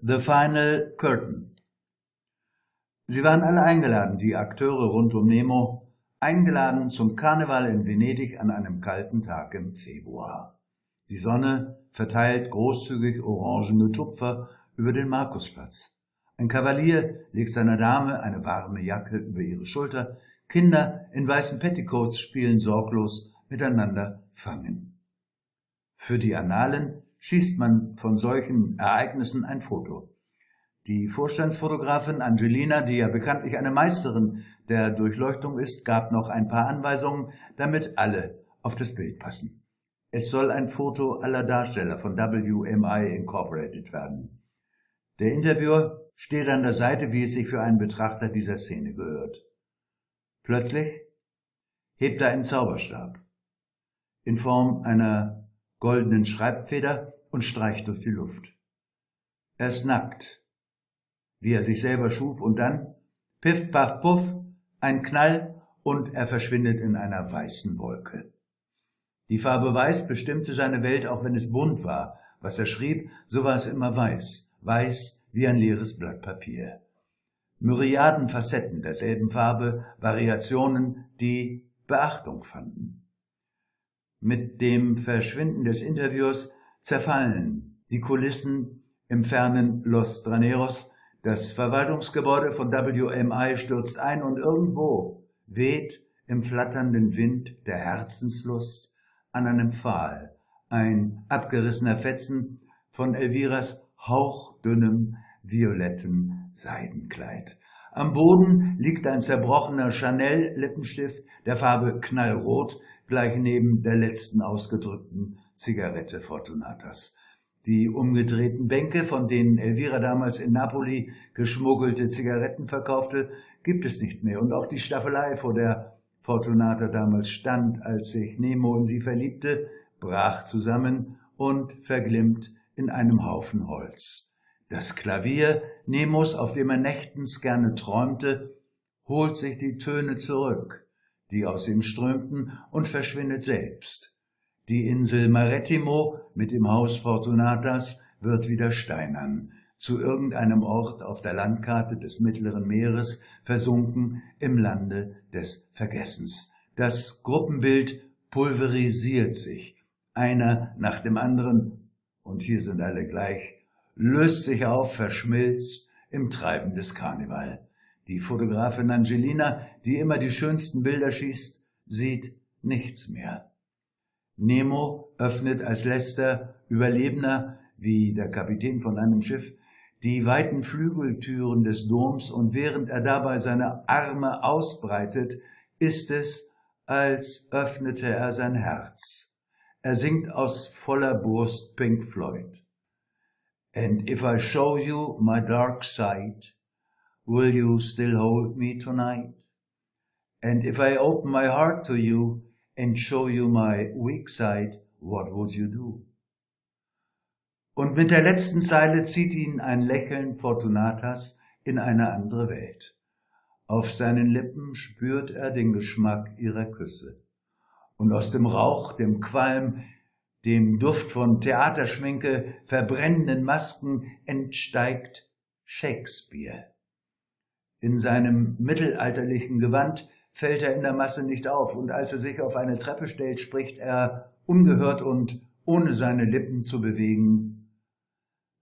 The Final Curtain. Sie waren alle eingeladen, die Akteure rund um Nemo, eingeladen zum Karneval in Venedig an einem kalten Tag im Februar. Die Sonne verteilt großzügig orangene Tupfer über den Markusplatz. Ein Kavalier legt seiner Dame eine warme Jacke über ihre Schulter, Kinder in weißen Petticoats spielen sorglos miteinander Fangen. Für die Annalen schießt man von solchen Ereignissen ein Foto. Die Vorstandsfotografin Angelina, die ja bekanntlich eine Meisterin der Durchleuchtung ist, gab noch ein paar Anweisungen, damit alle auf das Bild passen. Es soll ein Foto aller Darsteller von WMI Incorporated werden. Der Interviewer steht an der Seite, wie es sich für einen Betrachter dieser Szene gehört. Plötzlich hebt er einen Zauberstab in Form einer goldenen Schreibfeder und streicht durch die Luft. Er ist nackt wie er sich selber schuf, und dann, piff, paff, puff, ein Knall, und er verschwindet in einer weißen Wolke. Die Farbe Weiß bestimmte seine Welt, auch wenn es bunt war. Was er schrieb, so war es immer weiß, weiß wie ein leeres Blatt Papier. Myriaden Facetten derselben Farbe, Variationen, die Beachtung fanden. Mit dem Verschwinden des Interviews zerfallen die Kulissen im fernen Los Traneros, das Verwaltungsgebäude von WMI stürzt ein und irgendwo weht im flatternden Wind der Herzenslust an einem Pfahl. Ein abgerissener Fetzen von Elviras hauchdünnem violetten Seidenkleid. Am Boden liegt ein zerbrochener Chanel-Lippenstift der Farbe Knallrot, gleich neben der letzten ausgedrückten Zigarette Fortunatas. Die umgedrehten Bänke, von denen Elvira damals in Napoli geschmuggelte Zigaretten verkaufte, gibt es nicht mehr. Und auch die Staffelei, vor der Fortunata damals stand, als sich Nemo in sie verliebte, brach zusammen und verglimmt in einem Haufen Holz. Das Klavier Nemos, auf dem er nächtens gerne träumte, holt sich die Töne zurück, die aus ihm strömten, und verschwindet selbst. Die Insel Marettimo mit dem Haus Fortunatas wird wieder steinern, zu irgendeinem Ort auf der Landkarte des Mittleren Meeres versunken im Lande des Vergessens. Das Gruppenbild pulverisiert sich, einer nach dem anderen, und hier sind alle gleich, löst sich auf, verschmilzt im Treiben des Karneval. Die Fotografin Angelina, die immer die schönsten Bilder schießt, sieht nichts mehr. Nemo öffnet als letzter Überlebender, wie der Kapitän von einem Schiff, die weiten Flügeltüren des Doms und während er dabei seine Arme ausbreitet, ist es, als öffnete er sein Herz. Er singt aus voller Brust Pink Floyd. And if I show you my dark side, will you still hold me tonight? And if I open my heart to you, and show you my weak side, what would you do? Und mit der letzten Zeile zieht ihn ein Lächeln Fortunatas in eine andere Welt. Auf seinen Lippen spürt er den Geschmack ihrer Küsse. Und aus dem Rauch, dem Qualm, dem Duft von Theaterschminke, verbrennenden Masken entsteigt Shakespeare. In seinem mittelalterlichen Gewand fällt er in der Masse nicht auf, und als er sich auf eine Treppe stellt, spricht er ungehört und ohne seine Lippen zu bewegen.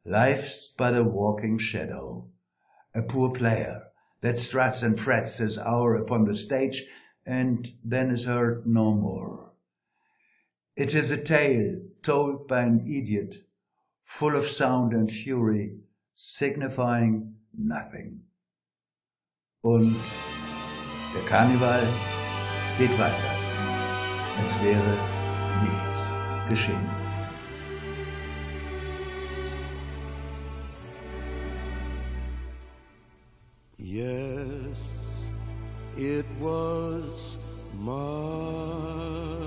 Life's but a walking shadow, a poor player that struts and frets his hour upon the stage and then is heard no more. It is a tale told by an idiot, full of sound and fury, signifying nothing. Und Der Karneval geht weiter, als wäre nichts geschehen. Yes, it was March.